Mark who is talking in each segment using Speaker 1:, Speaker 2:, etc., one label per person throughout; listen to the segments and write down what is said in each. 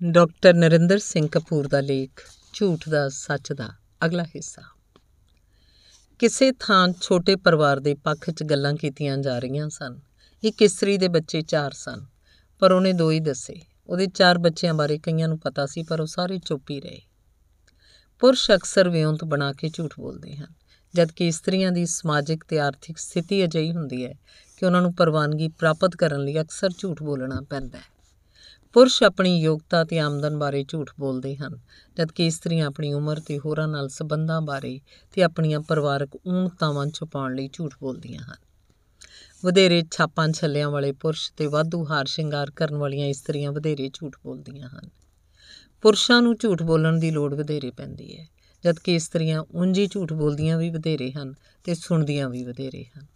Speaker 1: Doctor Narinder Singh Kapoor ਦਾ ਲੇਖ, ਝੂਠ ਦਾ, ਸੱਚ ਦਾ, ਅਗਲਾ ਹਿੱਸਾ। ਕਿਸੇ ਥਾਂ ਛੋਟੇ ਪਰਿਵਾਰ ਦੇ ਪੱਖ 'ਚ ਗੱਲਾਂ ਕੀਤੀਆਂ ਜਾ ਰਹੀਆਂ ਸਨ। ਇੱਕ ਇਸਤਰੀ ਦੇ ਬੱਚੇ ਚਾਰ ਸਨ, ਪਰ ਉਹਨੇ ਦੋ ਹੀ ਦੱਸੇ। ਉਹਦੇ ਚਾਰ ਬੱਚਿਆਂ ਬਾਰੇ ਕਈਆਂ ਨੂੰ ਪਤਾ ਸੀ, ਪਰ ਉਹ ਸਾਰੇ ਚੁੱਪ ਹੀ ਰਹੇ। ਪੁਰਸ਼ ਅਕਸਰ ਵਿਉਂਤ ਬਣਾ ਕੇ ਝੂਠ ਬੋਲਦੇ ਹਨ, ਜਦਕਿ ਇਸਤਰੀਆਂ ਦੀ ਸਮਾਜਿਕ ਤੇ ਆਰਥਿਕ ਸਥਿਤੀ ਅਜਿਹੀ ਹੁੰਦੀ ਹੈ ਕਿ ਉਹਨਾਂ ਨੂੰ ਪ੍ਰਵਾਨਗੀ ਪ੍ਰਾਪਤ ਕਰਨ ਲਈ ਅਕਸਰ ਝੂਠ ਬੋਲਣਾ ਪੈਂਦਾ ਹੈ। ਪੁਰਸ਼ ਆਪਣੀ ਯੋਗਤਾ ਤੇ ਆਮਦਨ ਬਾਰੇ ਝੂਠ ਬੋਲਦੇ ਹਨ, ਜਦਕਿ ਇਸਤਰੀਆਂ ਆਪਣੀ ਉਮਰ ਤੇ ਹੋਰਾਂ ਨਾਲ ਸਬੰਧਾਂ ਬਾਰੇ ਤੇ ਆਪਣੀਆਂ ਪਰਿਵਾਰਕ ਊਣਤਾਵਾਂ ਛੁਪਾਉਣ ਲਈ ਝੂਠ ਬੋਲਦੀਆਂ ਹਨ। ਵਧੇਰੇ ਛਾਪਾਂ ਛੱਲਿਆਂ ਵਾਲੇ ਪੁਰਸ਼ ਤੇ ਵਾਧੂ ਹਾਰ ਸ਼ਿੰਗਾਰ ਕਰਨ ਵਾਲੀਆਂ ਇਸਤਰੀਆਂ ਵਧੇਰੇ ਝੂਠ ਬੋਲਦੀਆਂ ਹਨ। ਪੁਰਸ਼ਾਂ ਨੂੰ ਝੂਠ ਬੋਲਣ ਦੀ ਲੋੜ ਵਧੇਰੇ ਪੈਂਦੀ ਹੈ, ਜਦਕਿ ਇਸਤਰੀਆਂ ਉਂਝ ਹੀ ਝੂਠ ਬੋਲਦੀਆਂ ਵੀ ਵਧੇਰੇ ਹਨ ਤੇ ਸੁਣਦੀਆਂ ਵੀ ਵਧੇਰੇ ਹਨ।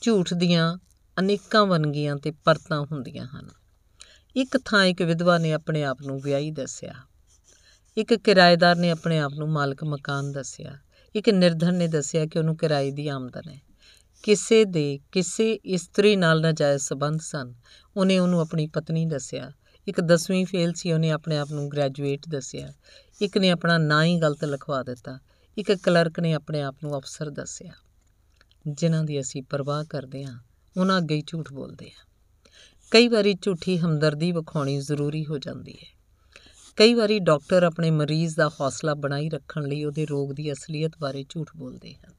Speaker 1: ਝੂਠ ਦੀਆਂ ਅਨੇਕਾਂ ਵੰਨਗੀਆਂ ਤੇ ਪਰਤਾਂ ਹੁੰਦੀਆਂ ਹਨ। ਇੱਕ ਥਾਂ ਇੱਕ ਵਿਧਵਾ ਨੇ ਆਪਣੇ ਆਪ ਨੂੰ ਵਿਆਹੀ ਦੱਸਿਆ। ਇੱਕ ਕਿਰਾਏਦਾਰ ਨੇ ਆਪਣੇ ਆਪ ਨੂੰ ਮਾਲਕ ਮਕਾਨ ਦੱਸਿਆ। ਇੱਕ ਨਿਰਧਨ ਨੇ ਦੱਸਿਆ ਕਿ ਉਹਨੂੰ ਕਿਰਾਏ ਦੀ ਆਮਦਨ ਹੈ। ਕਿਸੇ ਦੇ, ਕਿਸੇ ਇਸਤਰੀ ਨਾਲ ਨਾਜਾਇਜ਼ ਸਬੰਧ ਸਨ। ਉਹਨੇ ਉਹਨੂੰ ਆਪਣੀ ਪਤਨੀ ਦੱਸਿਆ। ਇੱਕ 10ਵੀਂ ਫੇਲ ਸੀ, ਉਹਨੇ ਆਪਣੇ ਆਪ ਨੂੰ ਗ੍ਰੈਜੂਏਟ ਦੱਸਿਆ। ਇੱਕ ਨੇ ਆਪਣਾ ਨਾਂ ਹੀ ਗਲਤ ਲਿਖਵਾ ਦਿੱਤਾ। ਇੱਕ ਕਲਰਕ ਨੇ ਆਪਣੇ ਆਪ ਨੂੰ ਅਫਸਰ ਦੱਸਿਆ। ਜਿਨ੍ਹਾਂ ਦੀ ਅਸੀਂ ਪਰਵਾਹ ਕਰਦੇ ਹਾਂ, ਉਹਨਾਂ ਅੱਗੇ ਹੀ ਝੂਠ ਬੋਲਦੇ ਆ ਕਈ ਵਾਰੀ ਝੂਠੀ ਹਮਦਰਦੀ ਵਿਖਾਉਣੀ ਜ਼ਰੂਰੀ ਹੋ ਜਾਂਦੀ ਹੈ। ਕਈ ਵਾਰੀ ਡਾਕਟਰ ਆਪਣੇ ਮਰੀਜ਼ ਦਾ ਹੌਸਲਾ ਬਣਾਈ ਰੱਖਣ ਲਈ ਉਹਦੇ ਰੋਗ ਦੀ ਅਸਲੀਅਤ ਬਾਰੇ ਝੂਠ ਬੋਲਦੇ ਹਨ।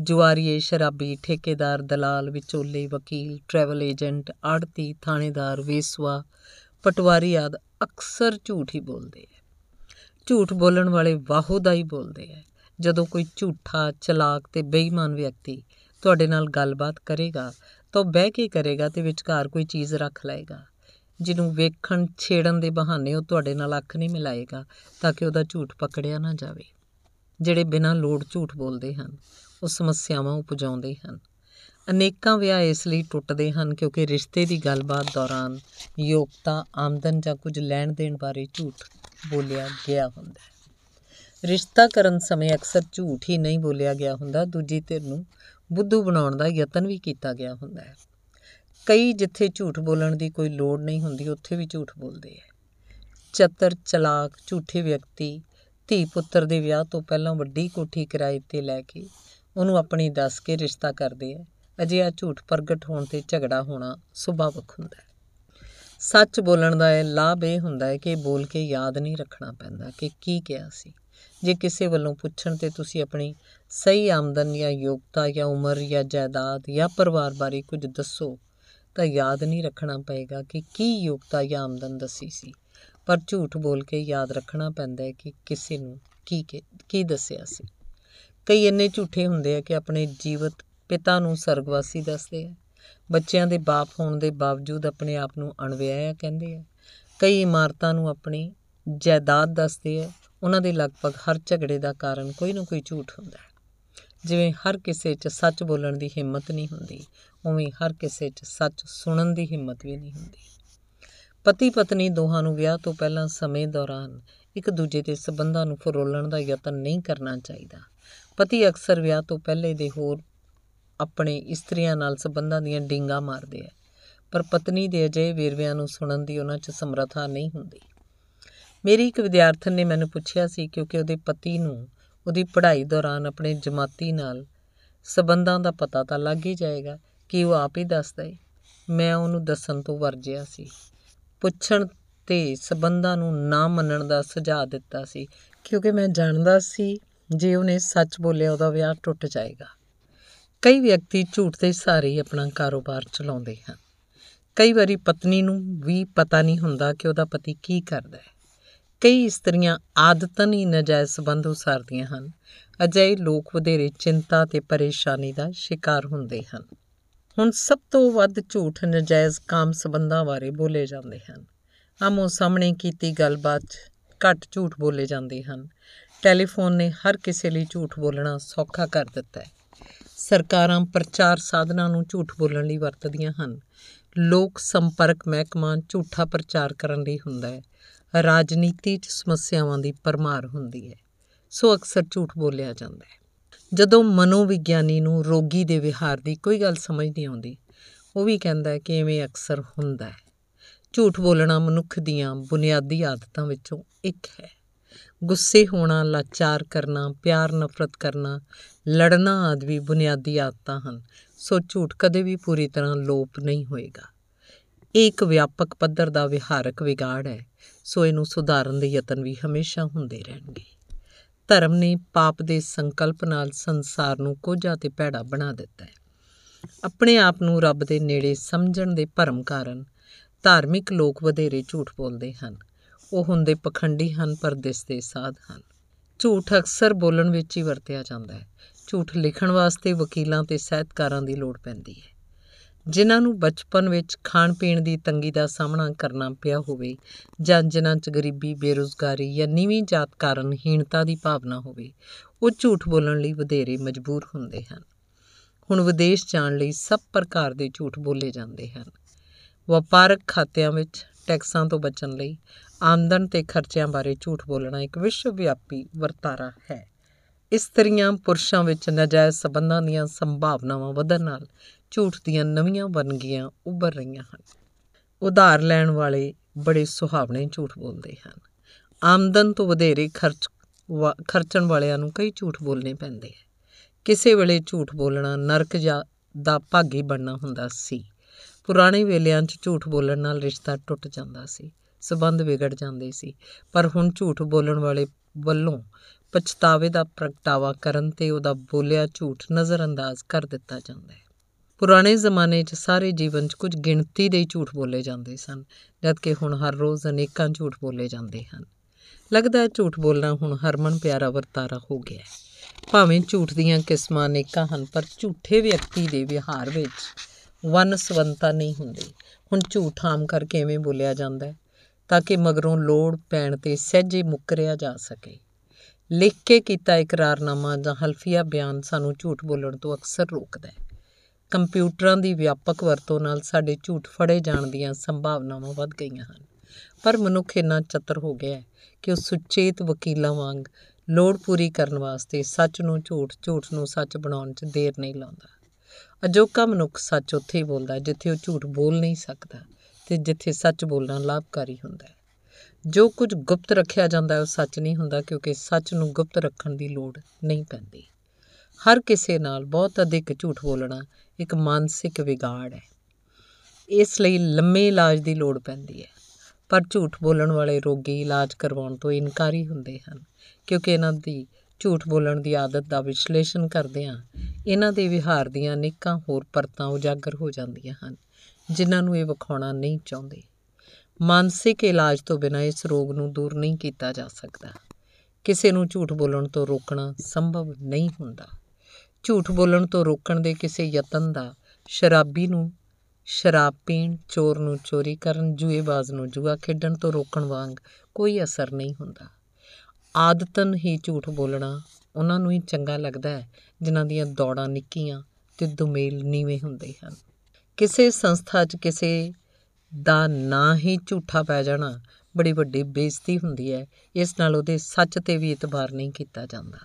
Speaker 1: ਜੁਆਰੀਏ, ਸ਼ਰਾਬੀ, ਠੇਕੇਦਾਰ, ਦਲਾਲ, ਵਿਚੋਲੇ, ਵਕੀਲ, ਟਰੈਵਲ ਏਜੰਟ ਆੜਤੀ ਥਾਣੇਦਾਰ, ਵੇਸਵਾ, ਪਟਵਾਰੀ ਆਦ ਅਕਸਰ ਝੂਠ ਹੀ ਬੋਲਦੇ ਹੈ। ਝੂਠ ਬੋਲਣ ਵਾਲੇ ਵਾਹੋ ਦਾ ਹੀ ਬੋਲਦੇ ਹੈ। ਜਦੋਂ ਕੋਈ ਝੂਠਾ, ਚਲਾਕ ਤੇ ਬੇਈਮਾਨ ਵਿਅਕਤੀ ਤੁਹਾਡੇ ਨਾਲ ਗੱਲਬਾਤ ਕਰੇਗਾ ਤਾਂ ਬਹਿ ਕੇ ਕਰੇਗਾ ਤੇ ਵਿਚਕਾਰ ਕੋਈ ਚੀਜ਼ ਰੱਖ ਲਏਗਾ। ਜਿਹਨੂੰ ਵੇਖਣ, ਛੇੜਨ ਦੇ ਬਹਾਨੇ ਉਹ ਤੁਹਾਡੇ ਨਾਲ ਅੱਖ ਨਹੀਂ ਮਿਲਾਏਗਾ ਤਾਂ ਕਿ ਉਹਦਾ ਝੂਠ ਪਕੜਿਆ ਨਾ ਜਾਵੇ। ਜਿਹੜੇ ਬਿਨਾਂ ਲੋੜ ਝੂਠ ਬੋਲਦੇ ਹਨ, ਉਹ ਸਮੱਸਿਆਵਾਂ ਉਪਜਾਉਂਦੇ ਹਨ। ਅਨੇਕਾਂ ਵਿਆਹ ਇਸ ਲਈ ਟੁੱਟਦੇ ਹਨ ਕਿਉਂਕਿ ਰਿਸ਼ਤੇ ਦੀ ਗੱਲਬਾਤ ਦੌਰਾਨ ਯੋਗਤਾ, ਆਮਦਨ ਜਾਂ ਕੁਝ ਲੈਣ ਦੇਣ ਬਾਰੇ ਝੂਠ ਬੋਲਿਆ ਗਿਆ ਹੁੰਦਾ ਹੈ। ਰਿਸ਼ਤਾ ਕਰਨ ਸਮੇਂ ਅਕਸਰ ਝੂਠ ਹੀ ਨਹੀਂ ਬੋਲਿਆ ਗਿਆ ਹੁੰਦਾ, ਦੂਜੀ ਧਿਰ ਨੂੰ ਬੁੱਧੂ ਬਣਾਉਣ ਦਾ ਯਤਨ ਵੀ ਕੀਤਾ ਗਿਆ ਹੁੰਦਾ ਹੈ। ਕਈ ਜਿੱਥੇ ਝੂਠ ਬੋਲਣ ਦੀ ਕੋਈ ਲੋੜ ਨਹੀਂ ਹੁੰਦੀ, ਉੱਥੇ ਵੀ ਝੂਠ ਬੋਲਦੇ ਹੈ। ਚਤਰ, ਚਲਾਕ, ਝੂਠੇ ਵਿਅਕਤੀ, ਧੀ ਪੁੱਤਰ ਦੇ ਵਿਆਹ ਤੋਂ ਪਹਿਲਾਂ ਵੱਡੀ ਕੋਠੀ ਕਿਰਾਏ ਤੇ ਲੈ ਕੇ ਉਹਨੂੰ ਆਪਣੀ ਦੱਸ ਕੇ ਰਿਸ਼ਤਾ ਕਰਦੇ ਹੈ। ਅਜਿਹਾ ਝੂਠ ਪ੍ਰਗਟ ਹੋਣ ਤੇ ਝਗੜਾ ਹੋਣਾ ਸੁਭਾਵਕ ਹੁੰਦਾ ਹੈ। ਸੱਚ ਬੋਲਣ ਦਾ ਇਹ ਲਾਭ ਇਹ ਹੁੰਦਾ ਹੈ ਕਿ ਬੋਲ ਕੇ ਯਾਦ ਨਹੀਂ ਰੱਖਣਾ ਪੈਂਦਾ ਕਿ ਕੀ ਕਿਹਾ ਸੀ। ਜੇ ਕਿਸੇ ਵੱਲੋਂ ਪੁੱਛਣ ਤੇ ਤੁਸੀਂ ਆਪਣੀ ਸਹੀ ਆਮਦਨ ਜਾਂ ਯੋਗਤਾ ਜਾਂ ਉਮਰ ਜਾਂ ਜਾਇਦਾਦ ਜਾਂ ਪਰਿਵਾਰ ਬਾਰੇ ਕੁਝ ਦੱਸੋ, ਤਾਂ ਯਾਦ ਨਹੀਂ ਰੱਖਣਾ ਪਏਗਾ ਕਿ ਕੀ ਯੋਗਤਾ ਜਾਂ ਆਮਦਨ ਦੱਸੀ ਸੀ। ਪਰ ਝੂਠ ਬੋਲ ਕੇ ਯਾਦ ਰੱਖਣਾ ਪੈਂਦਾ ਹੈ ਕਿ ਕਿਸੇ ਨੂੰ ਕੀ ਕੀ ਦੱਸਿਆ ਸੀ। ਕਈ ਇੰਨੇ ਝੂਠੇ ਹੁੰਦੇ ਆ ਕਿ ਆਪਣੇ ਜੀਵਤ ਪਿਤਾ ਨੂੰ ਸਰਗਵਾਸੀ ਦੱਸਦੇ ਆ। ਬੱਚਿਆਂ ਦੇ ਬਾਪ ਹੋਣ ਦੇ ਬਾਵਜੂਦ ਆਪਣੇ ਆਪ ਨੂੰ ਅਣਵਿਆਹਿਆ ਕਹਿੰਦੇ ਆ। ਕਈ ਇਮਾਰਤਾਂ ਨੂੰ ਆਪਣੀ ਜਾਇਦਾਦ ਦੱਸਦੇ ਆ। ਉਹਨਾਂ ਦੇ ਲਗਭਗ ਹਰ ਝਗੜੇ ਦਾ ਕਾਰਨ ਕੋਈ ਨਾ ਕੋਈ ਝੂਠ ਹੁੰਦਾ ਹੈ। ਜਿਵੇਂ ਹਰ ਕਿਸੇ 'ਚ ਸੱਚ ਬੋਲਣ ਦੀ ਹਿੰਮਤ ਨਹੀਂ ਹੁੰਦੀ, ਉਵੇਂ ਹਰ ਕਿਸੇ 'ਚ ਸੱਚ ਸੁਣਨ ਦੀ ਹਿੰਮਤ ਵੀ ਨਹੀਂ ਹੁੰਦੀ। ਪਤੀ ਪਤਨੀ ਦੋਹਾਂ ਨੂੰ ਵਿਆਹ ਤੋਂ ਪਹਿਲਾਂ ਸਮੇਂ ਦੌਰਾਨ ਇੱਕ ਦੂਜੇ ਦੇ ਸਬੰਧਾਂ ਨੂੰ ਫਰੋਲਣ ਦਾ ਯਤਨ ਨਹੀਂ ਕਰਨਾ ਚਾਹੀਦਾ। ਪਤੀ ਅਕਸਰ ਵਿਆਹ ਤੋਂ ਪਹਿਲੇ ਦੇ ਹੋਰ ਆਪਣੇ ਇਸਤਰੀਆਂ ਨਾਲ ਸਬੰਧਾਂ ਦੀਆਂ ਡਿੰਗਾ ਮਾਰਦੇ ਆ, ਪਰ ਪਤਨੀ ਦੇ ਅਜੇ ਵੇਰਵਿਆਂ ਨੂੰ ਸੁਣਨ ਦੀ ਉਹਨਾਂ 'ਚ ਸਮਰੱਥਾ ਨਹੀਂ ਹੁੰਦੀ। ਮੇਰੀ ਇੱਕ ਵਿਦਿਆਰਥਣ ਨੇ ਮੈਨੂੰ ਪੁੱਛਿਆ ਸੀ ਕਿਉਂਕਿ ਉਹਦੇ ਪਤੀ ਨੂੰ ਉਹਦੀ ਪੜ੍ਹਾਈ ਦੌਰਾਨ ਆਪਣੇ ਜਮਾਤੀ ਨਾਲ ਸਬੰਧਾਂ ਦਾ ਪਤਾ ਤਾਂ ਲੱਗ ਹੀ ਜਾਏਗਾ ਕਿ ਉਹ ਆਪ ਹੀ ਦੱਸਦਾ ਹੈ ਮੈਂ ਉਹਨੂੰ ਦੱਸਣ ਤੋਂ ਵਰਜਿਆ ਸੀ। ਪੁੱਛਣ ਤੇ ਸਬੰਧਾਂ ਨੂੰ ਨਾ ਮੰਨਣ ਦਾ ਸੁਝਾਅ ਦਿੱਤਾ ਸੀ ਕਿਉਂਕਿ ਮੈਂ ਜਾਣਦਾ ਸੀ ਜੇ ਉਹਨੇ ਸੱਚ ਬੋਲਿਆ ਉਹਦਾ ਵਿਆਹ ਟੁੱਟ ਜਾਏਗਾ। ਕਈ ਵਿਅਕਤੀ ਝੂਠ ਦੇ ਸਹਾਰੇ ਹੀ ਆਪਣਾ ਕਾਰੋਬਾਰ ਚਲਾਉਂਦੇ ਹਨ। ਕਈ ਵਾਰੀ ਪਤਨੀ ਨੂੰ ਵੀ ਪਤਾ ਨਹੀਂ ਹੁੰਦਾ ਕਿ ਉਹਦਾ ਪਤੀ ਕੀ ਕਰਦਾ ਹੈ ਕਈ ਇਸਤਰੀਆਂ ਆਦਤਨ ਹੀ ਨਜਾਇਜ਼ ਸਬੰਧ ਉਸਾਰਦੀਆਂ ਹਨ। ਅਜਿਹੇ ਲੋਕ ਵਧੇਰੇ ਚਿੰਤਾ ਤੇ ਪਰੇਸ਼ਾਨੀ ਦਾ ਸ਼ਿਕਾਰ ਹੁੰਦੇ ਹਨ। ਹੁਣ ਸਭ ਤੋਂ ਵੱਧ ਝੂਠ ਨਜਾਇਜ਼ ਕਾਮ ਸਬੰਧਾਂ ਬਾਰੇ ਬੋਲੇ ਜਾਂਦੇ ਹਨ। ਆਮੋ ਸਾਹਮਣੇ ਕੀਤੀ ਗੱਲਬਾਤ ਘੱਟ ਝੂਠ ਬੋਲੇ ਜਾਂਦੇ ਹਨ। ਟੈਲੀਫੋਨ ਨੇ ਹਰ ਕਿਸੇ ਲਈ ਝੂਠ ਬੋਲਣਾ ਸੌਖਾ ਕਰ ਦਿੱਤਾ ਹੈ। ਸਰਕਾਰਾਂ ਪ੍ਰਚਾਰ ਸਾਧਨਾਂ ਨੂੰ ਝੂਠ ਬੋਲਣ ਲਈ ਵਰਤਦੀਆਂ ਹਨ। ਲੋਕ ਸੰਪਰਕ ਮਹਿਕਮਾ ਝੂਠਾ ਪ੍ਰਚਾਰ ਕਰਨ ਲਈ ਹੁੰਦਾ ਹੈ। ਰਾਜਨੀਤੀ 'ਚ ਸਮੱਸਿਆਵਾਂ ਦੀ ਪਰਮਾਰ ਹੁੰਦੀ ਹੈ। ਸੋ ਅਕਸਰ ਝੂਠ ਬੋਲਿਆ ਜਾਂਦਾ ਹੈ। ਜਦੋਂ ਮਨੋਵਿਗਿਆਨੀ ਨੂੰ ਰੋਗੀ ਦੇ ਵਿਹਾਰ ਦੀ ਕੋਈ ਗੱਲ ਸਮਝ ਨਹੀਂ ਆਉਂਦੀ, ਉਹ ਵੀ ਕਹਿੰਦਾ ਹੈ ਕਿ ਐਵੇਂ ਅਕਸਰ ਹੁੰਦਾ ਹੈ। ਝੂਠ ਬੋਲਣਾ ਮਨੁੱਖ ਦੀਆਂ ਬੁਨਿਆਦੀ ਆਦਤਾਂ ਵਿੱਚੋਂ ਇੱਕ ਹੈ। ਗੁੱਸੇ ਹੋਣਾ, ਲਾਚਾਰ ਕਰਨਾ, ਪਿਆਰ ਨਫ਼ਰਤ ਕਰਨਾ, ਲੜਨਾ ਆਦਿ ਵੀ ਬੁਨਿਆਦੀ ਆਦਤਾਂ ਹਨ। ਸੋ ਝੂਠ ਕਦੇ ਵੀ ਪੂਰੀ ਤਰ੍ਹਾਂ ਲੋਪ ਨਹੀਂ ਹੋਏਗਾ। ਇਹ ਇੱਕ ਵਿਆਪਕ ਪੱਧਰ ਦਾ ਵਿਹਾਰਕ ਵਿਗਾੜ ਹੈ, ਸੋ ਇਹਨੂੰ ਸੁਧਾਰਨ ਦੇ ਯਤਨ ਵੀ ਹਮੇਸ਼ਾ ਹੁੰਦੇ ਰਹਿਣਗੇ। ਧਰਮ ਨੇ ਪਾਪ ਦੇ ਸੰਕਲਪ ਨਾਲ ਸੰਸਾਰ ਨੂੰ ਕੋਝਾ ਤੇ ਭੈੜਾ ਬਣਾ ਦਿੱਤਾ ਹੈ। ਆਪਣੇ ਆਪ ਨੂੰ ਰੱਬ ਦੇ ਨੇੜੇ ਸਮਝਣ ਦੇ ਭਰਮ ਕਾਰਨ ਧਾਰਮਿਕ ਲੋਕ ਵਧੇਰੇ ਝੂਠ ਬੋਲਦੇ ਹਨ। ਉਹ ਹੁੰਦੇ ਪਖੰਡੀ ਹਨ, ਪਰ ਦਿਸਦੇ ਸਾਧ ਹਨ। ਝੂਠ ਅਕਸਰ ਬੋਲਣ ਵਿੱਚ ਹੀ ਵਰਤਿਆ ਜਾਂਦਾ ਹੈ। ਝੂਠ ਲਿਖਣ ਵਾਸਤੇ ਵਕੀਲਾਂ ਤੇ ਸਾਹਿਤਕਾਰਾਂ ਦੀ ਲੋੜ ਪੈਂਦੀ ਹੈ। ਜਿਨ੍ਹਾਂ ਨੂੰ ਬਚਪਨ ਵਿੱਚ ਖਾਣ ਪੀਣ ਦੀ ਤੰਗੀ ਦਾ ਸਾਹਮਣਾ ਕਰਨਾ ਪਿਆ ਹੋਵੇ ਜਾਂ ਜਿਨ੍ਹਾਂ 'ਚ ਗਰੀਬੀ, ਬੇਰੁਜ਼ਗਾਰੀ ਜਾਂ ਨੀਵੀਂ ਜਾਤ ਕਾਰਨ ਹੀਣਤਾ ਦੀ ਭਾਵਨਾ ਹੋਵੇ, ਉਹ ਝੂਠ ਬੋਲਣ ਲਈ ਵਧੇਰੇ ਮਜਬੂਰ ਹੁੰਦੇ ਹਨ। ਹੁਣ ਵਿਦੇਸ਼ ਜਾਣ ਲਈ ਸਭ ਪ੍ਰਕਾਰ ਦੇ ਝੂਠ ਬੋਲੇ ਜਾਂਦੇ ਹਨ। ਵਪਾਰਕ ਖਾਤਿਆਂ ਵਿੱਚ ਟੈਕਸਾਂ ਤੋਂ ਬਚਣ ਲਈ ਆਮਦਨ ਤੇ ਖਰਚਿਆਂ ਬਾਰੇ ਝੂਠ ਬੋਲਣਾ ਇੱਕ ਵਿਸ਼ਵ ਵਿਆਪੀ ਵਰਤਾਰਾ ਹੈ। ਇਸਤਰੀਆਂ ਪੁਰਸ਼ਾਂ ਵਿੱਚ ਨਾਜਾਇਜ਼ ਸਬੰਧਾਂ ਦੀਆਂ ਸੰਭਾਵਨਾਵਾਂ ਵਧਣ ਨਾਲ ਝੂਠ ਦੀਆਂ ਨਵੀਆਂ ਵੰਨਗੀਆਂ ਉੱਭਰ ਰਹੀਆਂ ਹਨ। ਉਧਾਰ ਲੈਣ ਵਾਲੇ ਬੜੇ ਸੁਹਾਵਣੇ ਝੂਠ ਬੋਲਦੇ ਹਨ। ਆਮਦਨ ਤੋਂ ਵਧੇਰੇ ਖਰਚ ਖਰਚਣ ਵਾਲਿਆਂ ਨੂੰ ਕਈ ਝੂਠ ਬੋਲਣੇ ਪੈਂਦੇ ਹੈ ਕਿਸੇ ਵੇਲੇ ਝੂਠ ਬੋਲਣਾ ਨਰਕ ਜਾਂ, ਦਾ ਭਾਗੀ ਬਣਨਾ ਹੁੰਦਾ ਸੀ। ਪੁਰਾਣੇ ਵੇਲਿਆਂ 'ਚ ਝੂਠ ਬੋਲਣ ਨਾਲ ਰਿਸ਼ਤਾ ਟੁੱਟ ਜਾਂਦਾ ਸੀ, ਸਬੰਧ ਵਿਗੜ ਜਾਂਦੇ ਸੀ। ਪਰ ਹੁਣ ਝੂਠ ਬੋਲਣ ਵਾਲੇ ਵੱਲੋਂ ਪਛਤਾਵੇ ਦਾ ਪ੍ਰਗਟਾਵਾ ਕਰਨ ਤੇ ਉਹਦਾ ਬੋਲਿਆ ਝੂਠ ਨਜ਼ਰਅੰਦਾਜ਼ ਕਰ ਦਿੱਤਾ ਜਾਂਦਾ ਹੈ। ਪੁਰਾਣੇ ਜ਼ਮਾਨੇ 'ਚ ਸਾਰੇ ਜੀਵਨ 'ਚ ਕੁਝ ਗਿਣਤੀ ਦੇ ਝੂਠ ਬੋਲੇ ਜਾਂਦੇ ਸਨ, ਜਦਕਿ ਹੁਣ ਹਰ ਰੋਜ਼ ਅਨੇਕਾਂ ਝੂਠ ਬੋਲੇ ਜਾਂਦੇ ਹਨ। ਲੱਗਦਾ ਹੈ ਝੂਠ ਬੋਲਣਾ ਹੁਣ ਹਰਮਨ ਪਿਆਰਾ ਵਰਤਾਰਾ ਹੋ ਗਿਆ ਹੈ। ਭਾਵੇਂ ਝੂਠ ਦੀਆਂ ਕਿਸਮਾਂ ਅਨੇਕਾਂ ਹਨ, ਪਰ ਝੂਠੇ ਵਿਅਕਤੀ ਦੇ ਵਿਹਾਰ ਵਿੱਚ ਵਨ ਸਵੰਤਾ ਨਹੀਂ ਹੁੰਦੀ। ਹੁਣ ਝੂਠ ਆਮ ਕਰਕੇ ਐਵੇਂ ਬੋਲਿਆ ਜਾਂਦਾ ਹੈ, ਤਾਂ ਕਿ ਮਗਰੋਂ ਲੋੜ ਪੈਣ ਤੇ ਸਹਿਜੇ ਮੁੱਕਰਿਆ ਜਾ ਸਕੇ। ਲਿਖ ਕੇ ਕੀਤਾ ਇਕਰਾਰਨਾਮਾ ਜਾਂ ਹਲਫੀਆ ਬਿਆਨ ਸਾਨੂੰ ਝੂਠ ਬੋਲਣ ਤੋਂ ਅਕਸਰ ਰੋਕਦਾ ਹੈ। ਕੰਪਿਊਟਰਾਂ ਦੀ ਵਿਆਪਕ ਵਰਤੋਂ ਨਾਲ ਸਾਡੇ ਝੂਠ ਫੜੇ ਜਾਣ ਦੀਆਂ ਸੰਭਾਵਨਾਵਾਂ ਵੱਧ ਗਈਆਂ ਹਨ। ਪਰ ਮਨੁੱਖ ਇੰਨਾ ਚਤਰ ਹੋ ਗਿਆ ਹੈ ਕਿ ਉਹ ਸੁਚੇਤ ਵਕੀਲਾਂ ਵਾਂਗ ਲੋੜ ਪੂਰੀ ਕਰਨ ਵਾਸਤੇ ਸੱਚ ਨੂੰ ਝੂਠ ਝੂਠ ਨੂੰ ਸੱਚ ਬਣਾਉਣ 'ਚ ਦੇਰ ਨਹੀਂ ਲਾਉਂਦਾ। ਅਜੋਕਾ ਮਨੁੱਖ ਸੱਚ ਉੱਥੇ ਹੀ ਬੋਲਦਾ ਜਿੱਥੇ ਉਹ ਝੂਠ ਬੋਲ ਨਹੀਂ ਸਕਦਾ ਤੇ ਜਿੱਥੇ ਸੱਚ ਬੋਲਣਾ ਲਾਭਕਾਰੀ ਹੁੰਦਾ ਹੈ। ਜੋ ਕੁਝ ਗੁਪਤ ਰੱਖਿਆ ਜਾਂਦਾ ਹੈ ਉਹ ਸੱਚ ਨਹੀਂ ਹੁੰਦਾ ਕਿਉਂਕਿ ਸੱਚ ਨੂੰ ਗੁਪਤ ਰੱਖਣ ਦੀ ਲੋੜ ਨਹੀਂ ਪੈਂਦੀ। ਹਰ ਕਿਸੇ ਨਾਲ ਬਹੁਤ ਅਧਿਕ ਝੂਠ ਬੋਲਣਾ ਇੱਕ ਮਾਨਸਿਕ ਵਿਗਾੜ ਹੈ। ਇਸ ਲਈ ਲੰਮੇ ਇਲਾਜ ਦੀ ਲੋੜ ਪੈਂਦੀ ਹੈ। ਪਰ ਝੂਠ ਬੋਲਣ ਵਾਲੇ ਰੋਗੀ ਇਲਾਜ ਕਰਵਾਉਣ ਤੋਂ ਇਨਕਾਰੀ ਹੁੰਦੇ ਹਨ। ਕਿਉਂਕਿ ਇਹਨਾਂ ਦੀ ਝੂਠ ਬੋਲਣ ਦੀ ਆਦਤ ਦਾ ਵਿਸ਼ਲੇਸ਼ਣ ਕਰਦਿਆਂ ਇਹਨਾਂ ਦੇ ਵਿਹਾਰ ਦੀਆਂ ਅਨੇਕਾਂ ਹੋਰ ਪਰਤਾਂ ਉਜਾਗਰ ਹੋ ਜਾਂਦੀਆਂ ਹਨ, ਜਿਨ੍ਹਾਂ ਨੂੰ ਇਹ ਵਿਖਾਉਣਾ ਨਹੀਂ ਚਾਹੁੰਦੇ। ਮਾਨਸਿਕ ਇਲਾਜ ਤੋਂ ਬਿਨਾਂ ਇਸ ਰੋਗ ਨੂੰ ਦੂਰ ਨਹੀਂ ਕੀਤਾ ਜਾ ਸਕਦਾ। ਕਿਸੇ ਨੂੰ ਝੂਠ ਬੋਲਣ ਤੋਂ ਰੋਕਣਾ ਸੰਭਵ ਨਹੀਂ ਹੁੰਦਾ। ਝੂਠ ਬੋਲਣ ਤੋਂ ਰੋਕਣ ਦੇ ਕਿਸੇ ਯਤਨ ਦਾ ਸ਼ਰਾਬੀ ਨੂੰ ਸ਼ਰਾਬ ਪੀਣ, ਚੋਰ ਨੂੰ ਚੋਰੀ ਕਰਨ, ਜੂਏਬਾਜ਼ ਨੂੰ ਜੂਆ ਖੇਡਣ ਤੋਂ ਰੋਕਣ ਵਾਂਗ ਕੋਈ ਅਸਰ ਨਹੀਂ ਹੁੰਦਾ। ਆਦਤਨ ਹੀ ਝੂਠ ਬੋਲਣਾ ਉਹਨਾਂ ਨੂੰ ਹੀ ਚੰਗਾ ਲੱਗਦਾ ਹੈ, ਜਿਨ੍ਹਾਂ ਦੀਆਂ ਦੌੜਾਂ ਨਿੱਕੀਆਂ ਤੇ ਦੁਮੇਲ ਨੀਵੇਂ ਹੁੰਦੇ ਹਨ। ਕਿਸੇ ਸੰਸਥਾ 'ਚ ਕਿਸੇ ਦਾ ਨਾਂ ਹੀ ਝੂਠਾ ਪੈ ਜਾਣਾ ਬੜੀ ਵੱਡੀ ਬੇਇੱਜ਼ਤੀ ਹੁੰਦੀ ਹੈ, ਇਸ ਨਾਲ ਉਹਦੇ ਸੱਚ ਤੇ ਵੀ ਇਤਬਾਰ ਨਹੀਂ ਕੀਤਾ ਜਾਂਦਾ।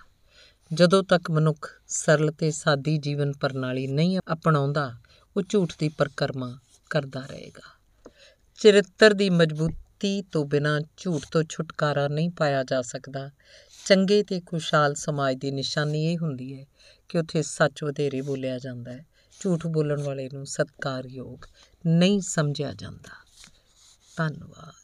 Speaker 1: ਜਦੋਂ ਤੱਕ ਮਨੁੱਖ ਸਰਲ ਤੇ ਸਾਦੀ ਜੀਵਨ ਪ੍ਰਣਾਲੀ ਨਹੀਂ ਅਪਣਾਉਂਦਾ, ਉਹ ਝੂਠ ਦੀ ਪਰਕਰਮਾ ਕਰਦਾ ਰਹੇਗਾ। ਚਰਿੱਤਰ ਦੀ ਮਜ਼ਬੂਤੀ ਤੋਂ ਬਿਨਾਂ ਝੂਠ ਤੋਂ ਛੁਟਕਾਰਾ ਨਹੀਂ ਪਾਇਆ ਜਾ ਸਕਦਾ। ਚੰਗੇ ਤੇ ਖੁਸ਼ਹਾਲ ਸਮਾਜ ਦੀ ਨਿਸ਼ਾਨੀ ਇਹ ਹੁੰਦੀ ਹੈ ਕਿ ਉੱਥੇ ਸੱਚ ਵਧੇਰੇ ਬੋਲਿਆ ਜਾਂਦਾ ਹੈ। ਝੂਠ ਬੋਲਣ ਵਾਲੇ ਨੂੰ ਸਤਕਾਰਯੋਗ ਨਹੀਂ ਸਮਝਿਆ ਜਾਂਦਾ। ਧੰਨਵਾਦ।